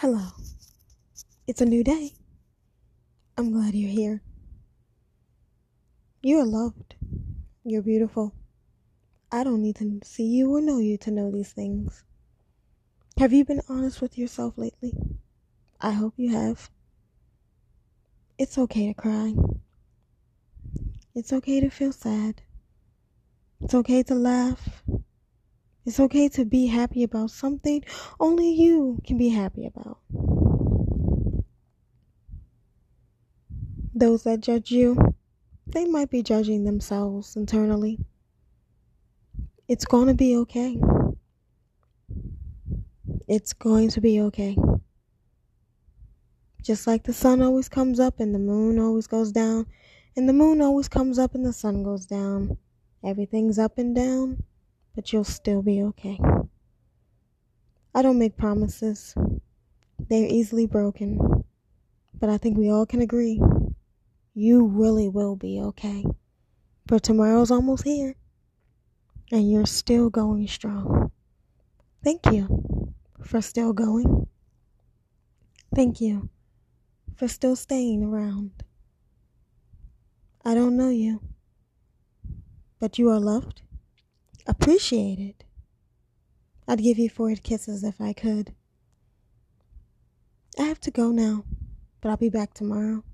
Hello. It's a new day. I'm glad you're here. You are loved. You're beautiful. I don't need to see you or know you to know these things. Have you been honest with yourself lately? I hope you have. It's okay to cry. It's okay to feel sad. It's okay to laugh. It's okay to be happy about something only you can be happy about. Those that judge you, they might be judging themselves internally. It's going to be okay. It's going to be okay. Just like the sun always comes up and the moon always goes down, and the moon always comes up and the sun goes down. Everything's up and down but you'll still be okay. I don't make promises, they're easily broken, but I think we all can agree you really will be okay. For tomorrow's almost here, and you're still going strong. Thank you for still going. Thank you for still staying around. I don't know you, but you are loved appreciated. I'd give you four kisses if I could. I have to go now, but I'll be back tomorrow.